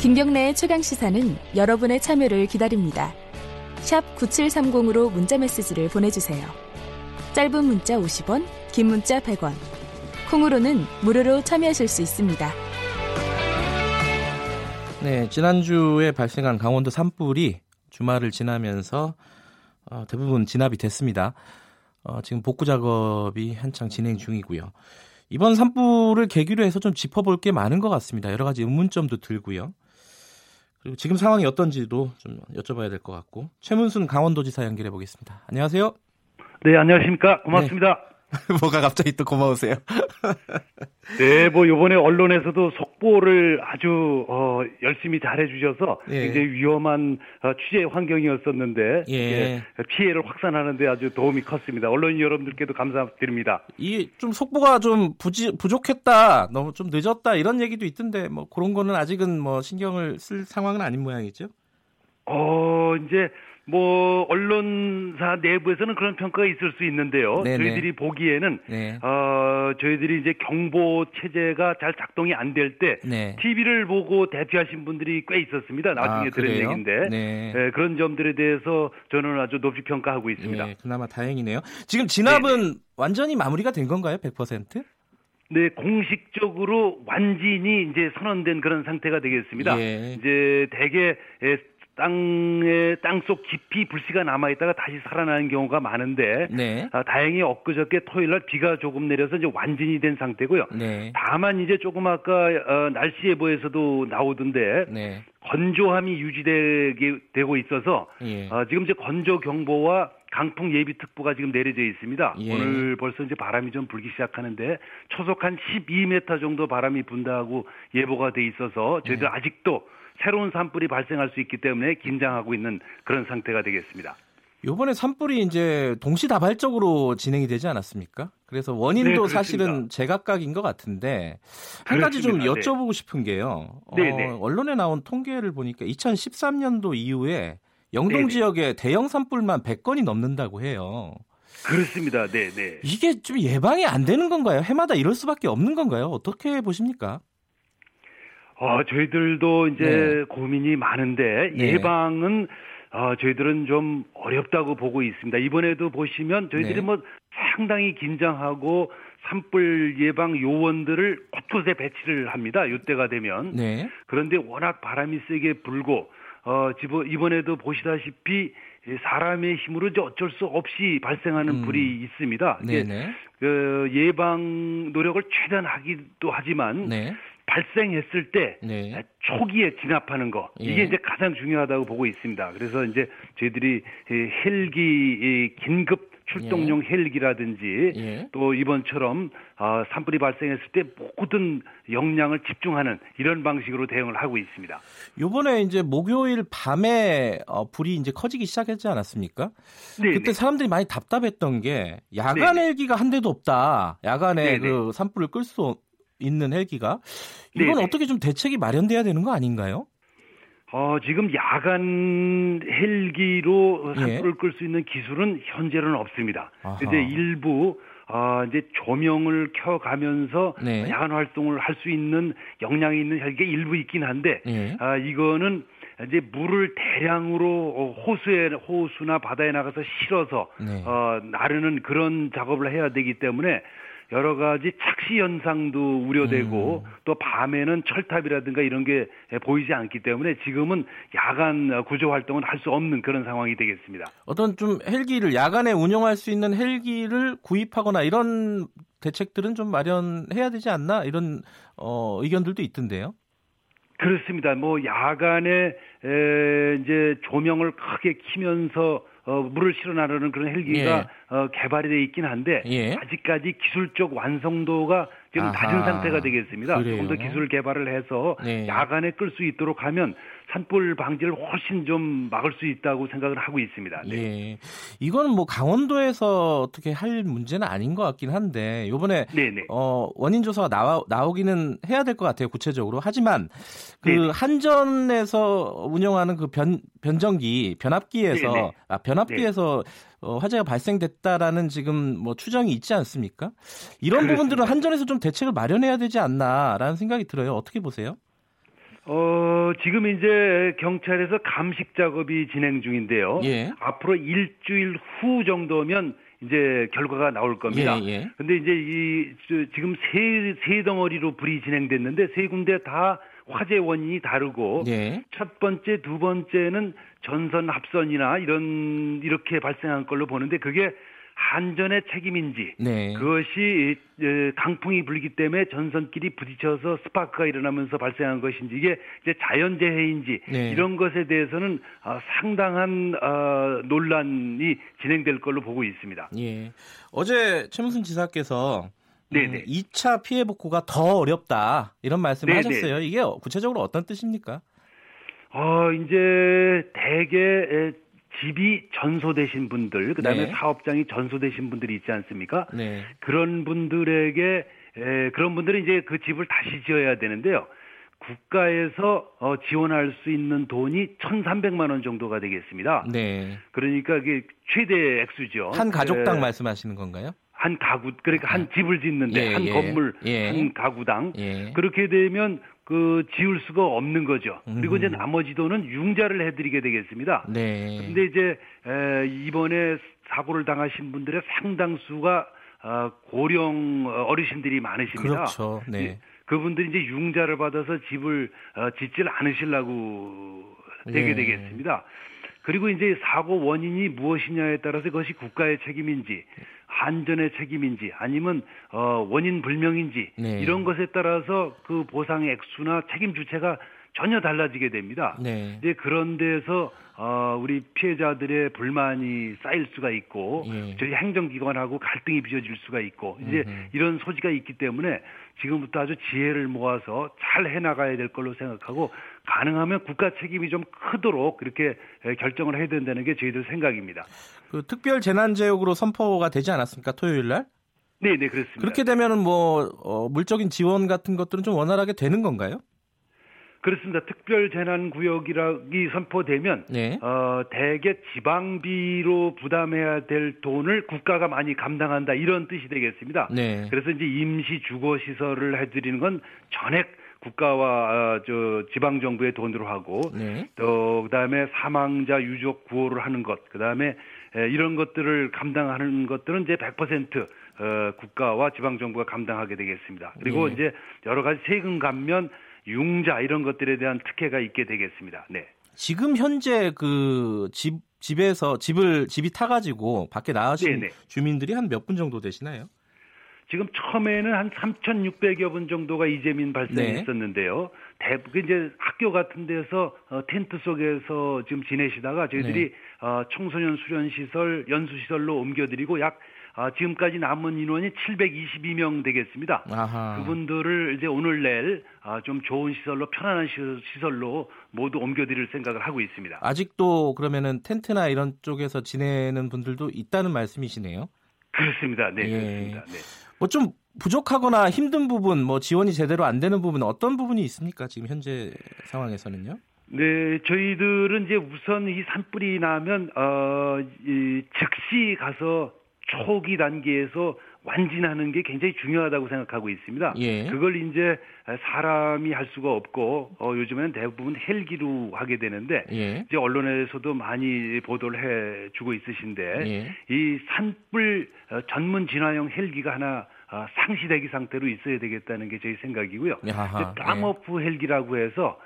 김경래의 최강 시사는 여러분의 참여를 기다립니다. 샵 9730으로 문자 메시지를 보내주세요. 짧은 문자 50원, 긴 문자 100원. 콩으로는 무료로 참여하실 수 있습니다. 네, 지난주에 발생한 강원도 산불이 주말을 지나면서 어, 대부분 진압이 됐습니다. 어, 지금 복구 작업이 한창 진행 중이고요. 이번 산불을 계기로 해서 좀 짚어볼 게 많은 것 같습니다. 여러 가지 의문점도 들고요. 그리고 지금 상황이 어떤지도 좀 여쭤봐야 될 것 같고 최문순 강원도지사 연결해 보겠습니다. 안녕하세요. 네, 안녕하십니까. 고맙습니다. 네. 뭐가 갑자기 또 고마우세요? 네, 뭐 요번에 언론에서도 속보를 아주 어, 열심히 잘해주셔서 예. 굉장히 위험한 어, 취재 환경이었었는데 예. 예, 피해를 확산하는데 아주 도움이 컸습니다. 언론 여러분들께도 감사드립니다. 이 좀 속보가 좀 부지, 부족했다, 너무 좀 늦었다 이런 얘기도 있던데 뭐 그런 거는 아직은 뭐 신경을 쓸 상황은 아닌 모양이죠? 어 이제 뭐 언론사 내부에서는 그런 평가가 있을 수 있는데요. 네네. 저희들이 보기에는 네. 어 저희들이 이제 경보 체제가 잘 작동이 안 될때 네. TV를 보고 대피하신 분들이 꽤 있었습니다. 나중에 아, 들은 얘기인데 네. 네. 그런 점들에 대해서 저는 아주 높이 평가하고 있습니다. 네, 그나마 다행이네요. 지금 진압은 네네. 완전히 마무리가 된 건가요? 100%? 네, 공식적으로 완전히 이제 선언된 그런 상태가 되겠습니다. 예. 이제 대개 땅에 땅속 깊이 불씨가 남아 있다가 다시 살아나는 경우가 많은데 네. 아, 다행히 엊그저께 토요일 날 비가 조금 내려서 이제 완전히 된 상태고요. 네. 다만 이제 조금 아까 어, 날씨 예보에서도 나오던데 네. 건조함이 유지되게 되고 있어서 예. 어, 지금 이제 건조 경보와 강풍 예비 특보가 지금 내려져 있습니다. 예. 오늘 벌써 이제 바람이 좀 불기 시작하는데 초속 한 12m 정도 바람이 분다고 예보가 돼 있어서 저희들 예. 아직도 새로운 산불이 발생할 수 있기 때문에 긴장하고 있는 그런 상태가 되겠습니다. 요번에 산불이 이제 동시다발적으로 진행이 되지 않았습니까? 그래서 원인도 네, 사실은 제각각인 것 같은데 한 가지 좀 네. 여쭤보고 싶은 게요. 네, 네. 어, 언론에 나온 통계를 보니까 2013년도 이후에 영동 네네. 지역에 대형 산불만 100건이 넘는다고 해요. 그렇습니다. 네, 네. 이게 좀 예방이 안 되는 건가요? 해마다 이럴 수밖에 없는 건가요? 어떻게 보십니까? 어, 저희들도 이제 네. 고민이 많은데 네. 예방은 어, 저희들은 좀 어렵다고 보고 있습니다. 이번에도 보시면 저희들이 네. 뭐 상당히 긴장하고 산불 예방 요원들을 곳곳에 배치를 합니다. 이때가 되면. 네. 그런데 워낙 바람이 세게 불고 어, 이번에도 보시다시피 사람의 힘으로 어쩔 수 없이 발생하는 음. 불이 있습니다. 네네. 그 예방 노력을 최대한 하기도 하지만 네. 발생했을 때 네. 초기에 진압하는 거 이게 예. 이제 가장 중요하다고 보고 있습니다. 그래서 이제 저희들이 헬기 긴급 출동용 예. 헬기라든지 예. 또 이번처럼 어, 산불이 발생했을 때 모든 역량을 집중하는 이런 방식으로 대응을 하고 있습니다. 요번에 이제 목요일 밤에 어, 불이 이제 커지기 시작했지 않았습니까? 네 그때 네. 사람들이 많이 답답했던 게 야간 네 헬기가 한 대도 없다. 야간에 네네. 그 산불을 끌 수 있는 헬기가 이건 네네. 어떻게 좀 대책이 마련돼야 되는 거 아닌가요? 어, 지금 야간 헬기로 산불을 예. 끌수 있는 기술은 현재는 없습니다. 근데 일부 아, 이제 조명을 켜가면서 네. 야간 활동을 할 수 있는 역량이 있는 헬기가 일부 있긴 한데, 예. 아, 이거는 이제 물을 대량으로 호수에 호수나 바다에 나가서 실어서 네. 어, 나르는 그런 작업을 해야 되기 때문에 여러 가지 착시 현상도 우려되고 음. 또 밤에는 철탑이라든가 이런 게 보이지 않기 때문에 지금은 야간 구조 활동은 할 수 없는 그런 상황이 되겠습니다. 어떤 좀 헬기를 야간에 운영할 수 있는 헬기를 구입하거나 이런 대책들은 좀 마련해야 되지 않나 이런 어, 의견들도 있던데요. 그렇습니다. 뭐 야간에 에, 이제 조명을 크게 키면서 어, 물을 실어 나르는 그런 헬기가 예. 어, 개발이 돼 있긴 한데 예. 아직까지 기술적 완성도가 지금 아하. 낮은 상태가 되겠습니다. 좀더 기술 개발을 해서 네. 야간에 끌 수 있도록 하면 산불 방지를 훨씬 좀 막을 수 있다고 생각을 하고 있습니다. 네. 예. 이거는 뭐 강원도에서 어떻게 할 문제는 아닌 것 같긴 한데 이번에 네네. 어, 원인 조사가 나와 나오기는 해야 될 것 같아요 구체적으로. 하지만 그 네네. 한전에서 운영하는 그 변 변전기 변압기에서 네네. 아 변압기에서 어, 화재가 발생됐다라는 지금 뭐 추정이 있지 않습니까? 이런 그렇습니다. 부분들은 한전에서 좀 대책을 마련해야 되지 않나라는 생각이 들어요. 어떻게 보세요? 어, 지금 이제 경찰에서 감식 작업이 진행 중인데요. 예. 앞으로 일주일 후 정도면 이제 결과가 나올 겁니다. 예, 예. 근데 이제 이 저, 지금 세, 세 덩어리로 불이 진행됐는데 세 군데 다 화재 원인이 다르고 예. 첫 번째, 두 번째는 전선 합선이나 이런 이렇게 발생한 걸로 보는데 그게 한전의 책임인지 네. 그것이 에, 강풍이 불기 때문에 전선끼리 부딪혀서 스파크가 일어나면서 발생한 것인지 이게 이제 자연재해인지 네. 이런 것에 대해서는 어, 상당한 어, 논란이 진행될 걸로 보고 있습니다. 예. 어제 최문순 지사께서 음, 네네. 2차 피해 복구가 더 어렵다 이런 말씀을 네네. 하셨어요. 이게 구체적으로 어떤 뜻입니까? 어, 이제 대개 에, 집이 전소되신 분들, 그 다음에 네. 사업장이 전소되신 분들이 있지 않습니까? 네. 그런 분들에게 에, 그런 분들은 이제 그 집을 다시 지어야 되는데요. 국가에서 어, 지원할 수 있는 돈이 1,300만 원 정도가 되겠습니다. 네. 그러니까 이게 최대 액수죠. 한 가족당 에, 말씀하시는 건가요? 한 가구 그러니까 한 집을 짓는데 예, 한 예. 건물 예. 한 가구당 예. 그렇게 되면 그 지을 수가 없는 거죠. 그리고 음. 이제 나머지 돈은 융자를 해드리게 되겠습니다. 네. 근데 이제 에, 이번에 사고를 당하신 분들의 상당수가 어, 고령 어르신들이 많으십니다. 그렇죠. 네. 그분들이 이제 융자를 받아서 집을 어, 짓질 않으시려고 되게 예. 되겠습니다. 그리고 이제 사고 원인이 무엇이냐에 따라서 그것이 국가의 책임인지 한전의 책임인지 아니면 어, 원인 불명인지 네. 이런 것에 따라서 그 보상 액수나 책임 주체가 전혀 달라지게 됩니다. 네. 이제 그런 데서 어, 우리 피해자들의 불만이 쌓일 수가 있고 예. 저희 행정기관하고 갈등이 빚어질 수가 있고 이제 음흠. 이런 소지가 있기 때문에 지금부터 아주 지혜를 모아서 잘 해나가야 될 걸로 생각하고 가능하면 국가 책임이 좀 크도록 그렇게 에, 결정을 해야 된다는 게 저희들 생각입니다. 그 특별 재난지역으로 선포가 되지 않았습니까? 토요일 날? 네, 네 그렇습니다. 그렇게 되면은 뭐 어, 물적인 지원 같은 것들은 좀 원활하게 되는 건가요? 그렇습니다. 특별 재난 구역이라기 선포되면 네. 어, 대개 지방비로 부담해야 될 돈을 국가가 많이 감당한다 이런 뜻이 되겠습니다. 네. 그래서 이제 임시 주거 시설을 해드리는 건 전액 국가와 어, 저 지방 정부의 돈으로 하고 네. 또 그다음에 사망자 유족 구호를 하는 것 그다음에 에, 이런 것들을 감당하는 것들은 이제 100% 어, 국가와 지방 정부가 감당하게 되겠습니다. 그리고 예. 이제 여러 가지 세금 감면 융자 이런 것들에 대한 특혜가 있게 되겠습니다. 네. 지금 현재 그 집 집에서 집을 집이 타가지고 밖에 나가신 네네. 주민들이 한 몇 분 정도 되시나요? 지금 처음에는 한 3,600여 분 정도가 이재민 발생했었는데요. 대부분 이제 학교 같은 데서 어, 텐트 속에서 지금 지내시다가 저희들이 어, 청소년 수련 시설, 연수 시설로 옮겨드리고 약 아, 지금까지 남은 인원이 722명 되겠습니다. 아하. 그분들을 이제 오늘 내일 아, 좀 좋은 시설로 편안한 시- 시설로 모두 옮겨드릴 생각을 하고 있습니다. 아직도 그러면은 텐트나 이런 쪽에서 지내는 분들도 있다는 말씀이시네요. 그렇습니다. 네, 예. 그렇습니다. 네. 뭐 좀 부족하거나 힘든 부분, 뭐 지원이 제대로 안 되는 부분 어떤 부분이 있습니까? 지금 현재 상황에서는요? 네, 저희들은 이제 우선 이 산불이 나면 어, 이 즉시 가서 초기 단계에서 완진하는 게 굉장히 중요하다고 생각하고 있습니다. 예. 그걸 이제 사람이 할 수가 없고 어, 요즘에는 대부분 헬기로 하게 되는데 예. 이제 언론에서도 많이 보도를 해주고 있으신데 예. 이 산불 어, 전문 진화용 헬기가 하나 어, 상시 대기 상태로 있어야 되겠다는 게 저희 생각이고요. 야하, 이제 깜오프 헬기라고 해서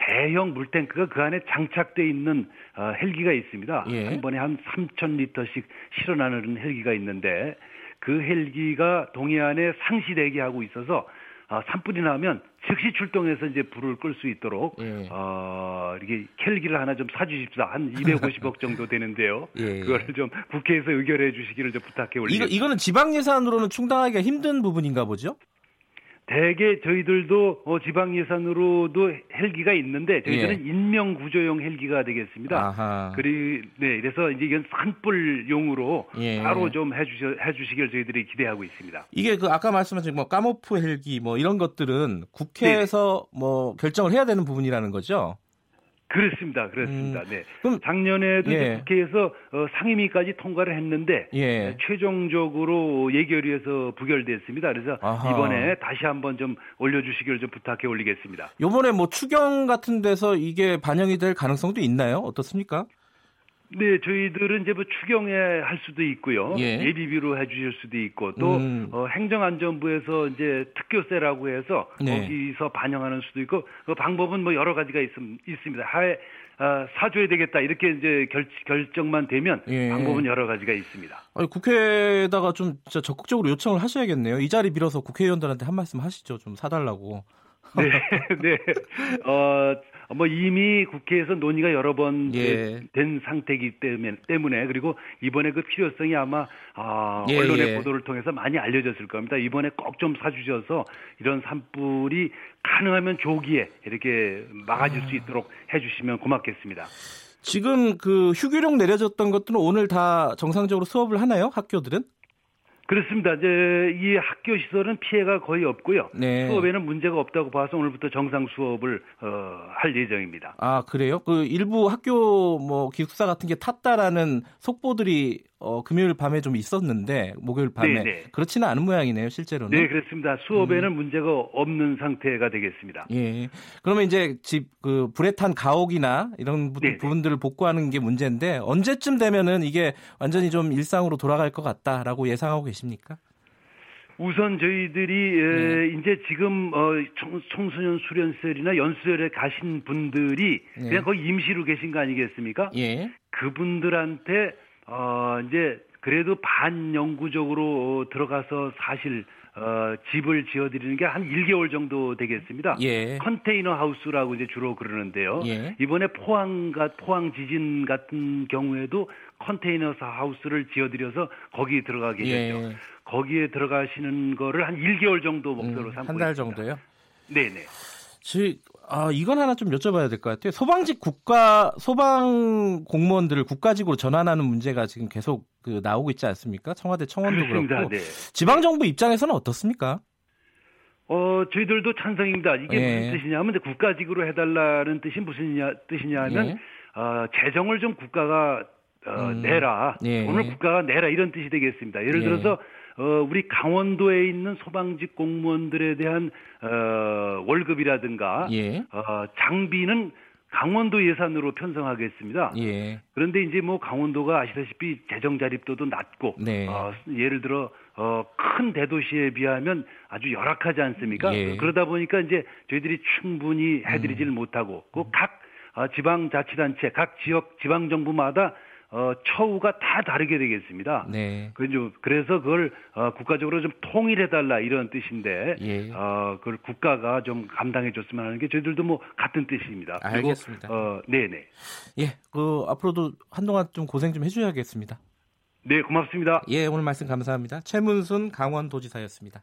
대형 물탱크가 그 안에 장착돼 있는 어, 헬기가 있습니다. 예. 한 번에 한 3,000리터씩 실어나르는 헬기가 있는데 그 헬기가 동해안에 상시 대기하고 있어서 어, 산불이 나면 즉시 출동해서 이제 불을 끌 수 있도록 예. 어, 이렇게 헬기를 하나 좀 사주십사 한 250억 정도 되는데요. 예. 그거를 좀 국회에서 의결해 주시기를 좀 부탁해 이거 올리겠습니다. 이거는 지방 예산으로는 충당하기가 힘든 부분인가 보죠? 대개 저희들도 어, 지방 예산으로도 헬기가 있는데 저희들은 예. 인명 구조용 헬기가 되겠습니다. 아하. 그리 네 그래서 이제 이건 산불용으로 예. 따로 좀 해주시 해주시길 저희들이 기대하고 있습니다. 이게 그 아까 말씀하신 뭐 까모프 헬기 뭐 이런 것들은 국회에서 뭐 결정을 해야 되는 부분이라는 거죠. 그렇습니다. 그렇습니다. 음, 네. 그럼 작년에도 예. 국회에서 어, 상임위까지 통과를 했는데 예. 최종적으로 예결위에서 부결됐습니다. 그래서 아하. 이번에 다시 한번 좀 올려주시기를 좀 부탁해 올리겠습니다. 요번에 뭐 추경 같은 데서 이게 반영이 될 가능성도 있나요? 어떻습니까? 네, 저희들은 이제 뭐 추경에 할 수도 있고요. 예. 비로 해주실 수도 있고 또 음. 어, 행정안전부에서 이제 특교세라고 해서 네. 거기서 반영하는 수도 있고 그 방법은 뭐 여러 가지가 있, 있습니다. 하에 아, 사줘야 되겠다 이렇게 이제 결, 결정만 되면 예. 방법은 여러 가지가 있습니다. 아니, 국회에다가 좀 진짜 적극적으로 요청을 하셔야겠네요. 이 자리 빌어서 국회의원들한테 한 말씀 하시죠. 좀 사달라고. 네, 네. 어, 뭐 이미 국회에서 논의가 여러 번 예. 된 상태이기 때문에, 때문에 그리고 이번에 그 필요성이 아마 아, 예, 언론의 예. 보도를 통해서 많이 알려졌을 겁니다. 이번에 꼭 좀 사주셔서 이런 산불이 가능하면 조기에 이렇게 막아질 수 있도록 해주시면 고맙겠습니다. 지금 그 휴교령 내려졌던 것들은 오늘 다 정상적으로 수업을 하나요? 학교들은? 그렇습니다. 이제 이 학교 시설은 피해가 거의 없고요. 네. 수업에는 문제가 없다고 봐서 오늘부터 정상 수업을 어, 할 예정입니다. 아, 그래요? 그 일부 학교 뭐 기숙사 같은 게 탔다라는 속보들이 어, 금요일 밤에 좀 있었는데 목요일 밤에 네, 네. 그렇지는 않은 모양이네요, 실제로는. 네, 그렇습니다. 수업에는 음. 문제가 없는 상태가 되겠습니다. 예. 그러면 이제 집 그 불에 탄 가옥이나 이런 부- 네네. 부분들을 복구하는 게 문제인데 언제쯤 되면은 이게 완전히 좀 일상으로 돌아갈 것 같다라고 예상하고 계십니까? 우선 저희들이 에, 이제 지금 어, 청, 청소년 수련셀이나 연수설에 가신 분들이 네. 그냥 거기 임시로 계신 거 아니겠습니까? 예. 그분들한테 어, 이제 그래도 반영구적으로 어, 들어가서 사실 어, 집을 지어드리는 게 한 1개월 정도 되겠습니다. 예. 컨테이너 하우스라고 이제 주로 그러는데요. 예. 이번에 포항 가 포항 지진 같은 경우에도 컨테이너 하우스를 지어드려서 거기 들어가게 되죠. 예. 거기에 들어가시는 거를 한 1개월 정도 목표로 음, 삼고 한달 있습니다. 정도요? 네네. 지, 아, 이건 하나 좀 여쭤봐야 될 것 같아요. 소방직 국가, 소방 공무원들을 국가직으로 전환하는 문제가 지금 계속 그 나오고 있지 않습니까? 청와대 청원도 그렇습니다. 그렇고. 네. 지방 정부 입장에서는 어떻습니까? 어, 저희들도 찬성입니다. 이게 예. 무슨 뜻이냐면 이제 국가직으로 해달라는 뜻이 무슨 냐- 뜻이냐면 예. 어, 재정을 좀 국가가 어, 음. 내라. 예. 돈을 국가가 내라 이런 뜻이 되겠습니다. 예를 예. 들어서 어, 우리 강원도에 있는 소방직 공무원들에 대한 어, 월급이라든가 예. 어, 장비는 강원도 예산으로 편성하겠습니다. 예. 그런데 이제 뭐 강원도가 아시다시피 재정 자립도도 낮고 네. 어, 예를 들어 어, 큰 대도시에 비하면 아주 열악하지 않습니까? 예. 음. 그러다 보니까 이제 저희들이 충분히 해드리지를 못하고 그각 어, 지방자치단체, 각 지역 지방정부마다 어, 처우가 다 다르게 되겠습니다. 네. 그죠. 그래서 그걸 어, 국가적으로 좀 통일해달라 이런 뜻인데 예. 어, 그걸 국가가 좀 감당해줬으면 하는 게 저희들도 뭐 같은 뜻입니다. 그리고, 알겠습니다. 어, 네네. 예. 그 앞으로도 한동안 좀 고생 좀 해주셔야겠습니다. 네, 고맙습니다. 예, 오늘 말씀 감사합니다. 최문순 강원도지사였습니다.